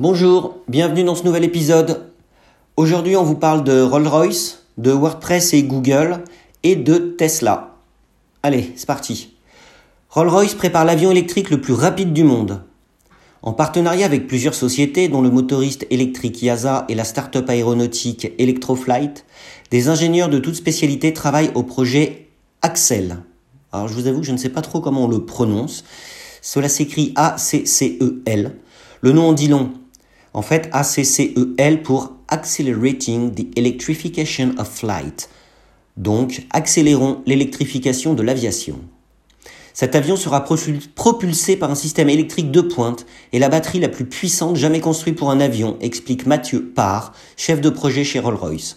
Bonjour, bienvenue dans ce nouvel épisode. Aujourd'hui, on vous parle de Rolls-Royce, de WordPress et Google et de Tesla. Allez, c'est parti. Rolls-Royce prépare l'avion électrique le plus rapide du monde. En partenariat avec plusieurs sociétés, dont le motoriste électrique Yasa et la start-up aéronautique Electroflight, des ingénieurs de toutes spécialités travaillent au projet Axel. Alors je vous avoue que je ne sais pas trop comment on le prononce. Cela s'écrit A-C-C-E-L. Le nom en dit long. En fait, A-C-C-E-L pour Accelerating the Electrification of Flight. Donc, accélérons l'électrification de l'aviation. Cet avion sera propulsé par un système électrique de pointe et la batterie la plus puissante jamais construite pour un avion, explique Mathieu Parr, chef de projet chez Rolls-Royce.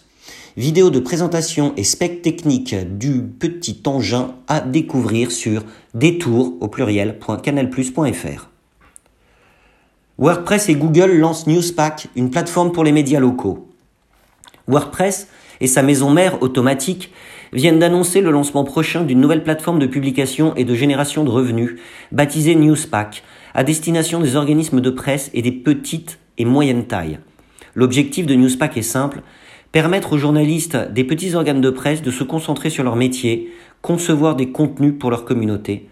Vidéo de présentation et spec technique du petit engin à découvrir sur détour au pluriel.canalplus.fr. WordPress et Google lancent Newspack, une plateforme pour les médias locaux. WordPress et sa maison mère automatique viennent d'annoncer le lancement prochain d'une nouvelle plateforme de publication et de génération de revenus, baptisée Newspack, à destination des organismes de presse et des petites et moyennes tailles. L'objectif de Newspack est simple, permettre aux journalistes des petits organes de presse de se concentrer sur leur métier, concevoir des contenus pour leur communauté,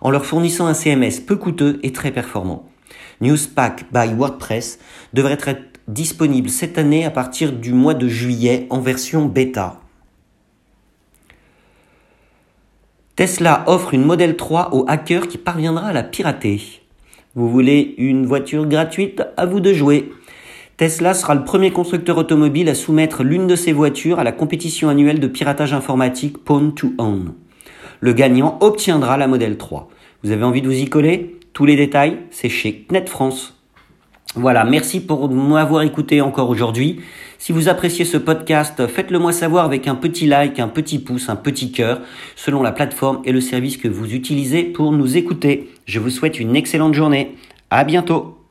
en leur fournissant un CMS peu coûteux et très performant. Newspack by WordPress devrait être disponible cette année à partir du mois de juillet en version bêta. Tesla offre une Model 3 au hacker qui parviendra à la pirater. Vous voulez une voiture gratuite? À vous de jouer. Tesla sera le premier constructeur automobile à soumettre l'une de ses voitures à la compétition annuelle de piratage informatique Pawn to Own. Le gagnant obtiendra la Model 3. Vous avez envie de vous y coller? Tous les détails, c'est chez Net France. Voilà, merci pour m'avoir écouté encore aujourd'hui. Si vous appréciez ce podcast, faites-le moi savoir avec un petit like, un petit pouce, un petit cœur, selon la plateforme et le service que vous utilisez pour nous écouter. Je vous souhaite une excellente journée. À bientôt.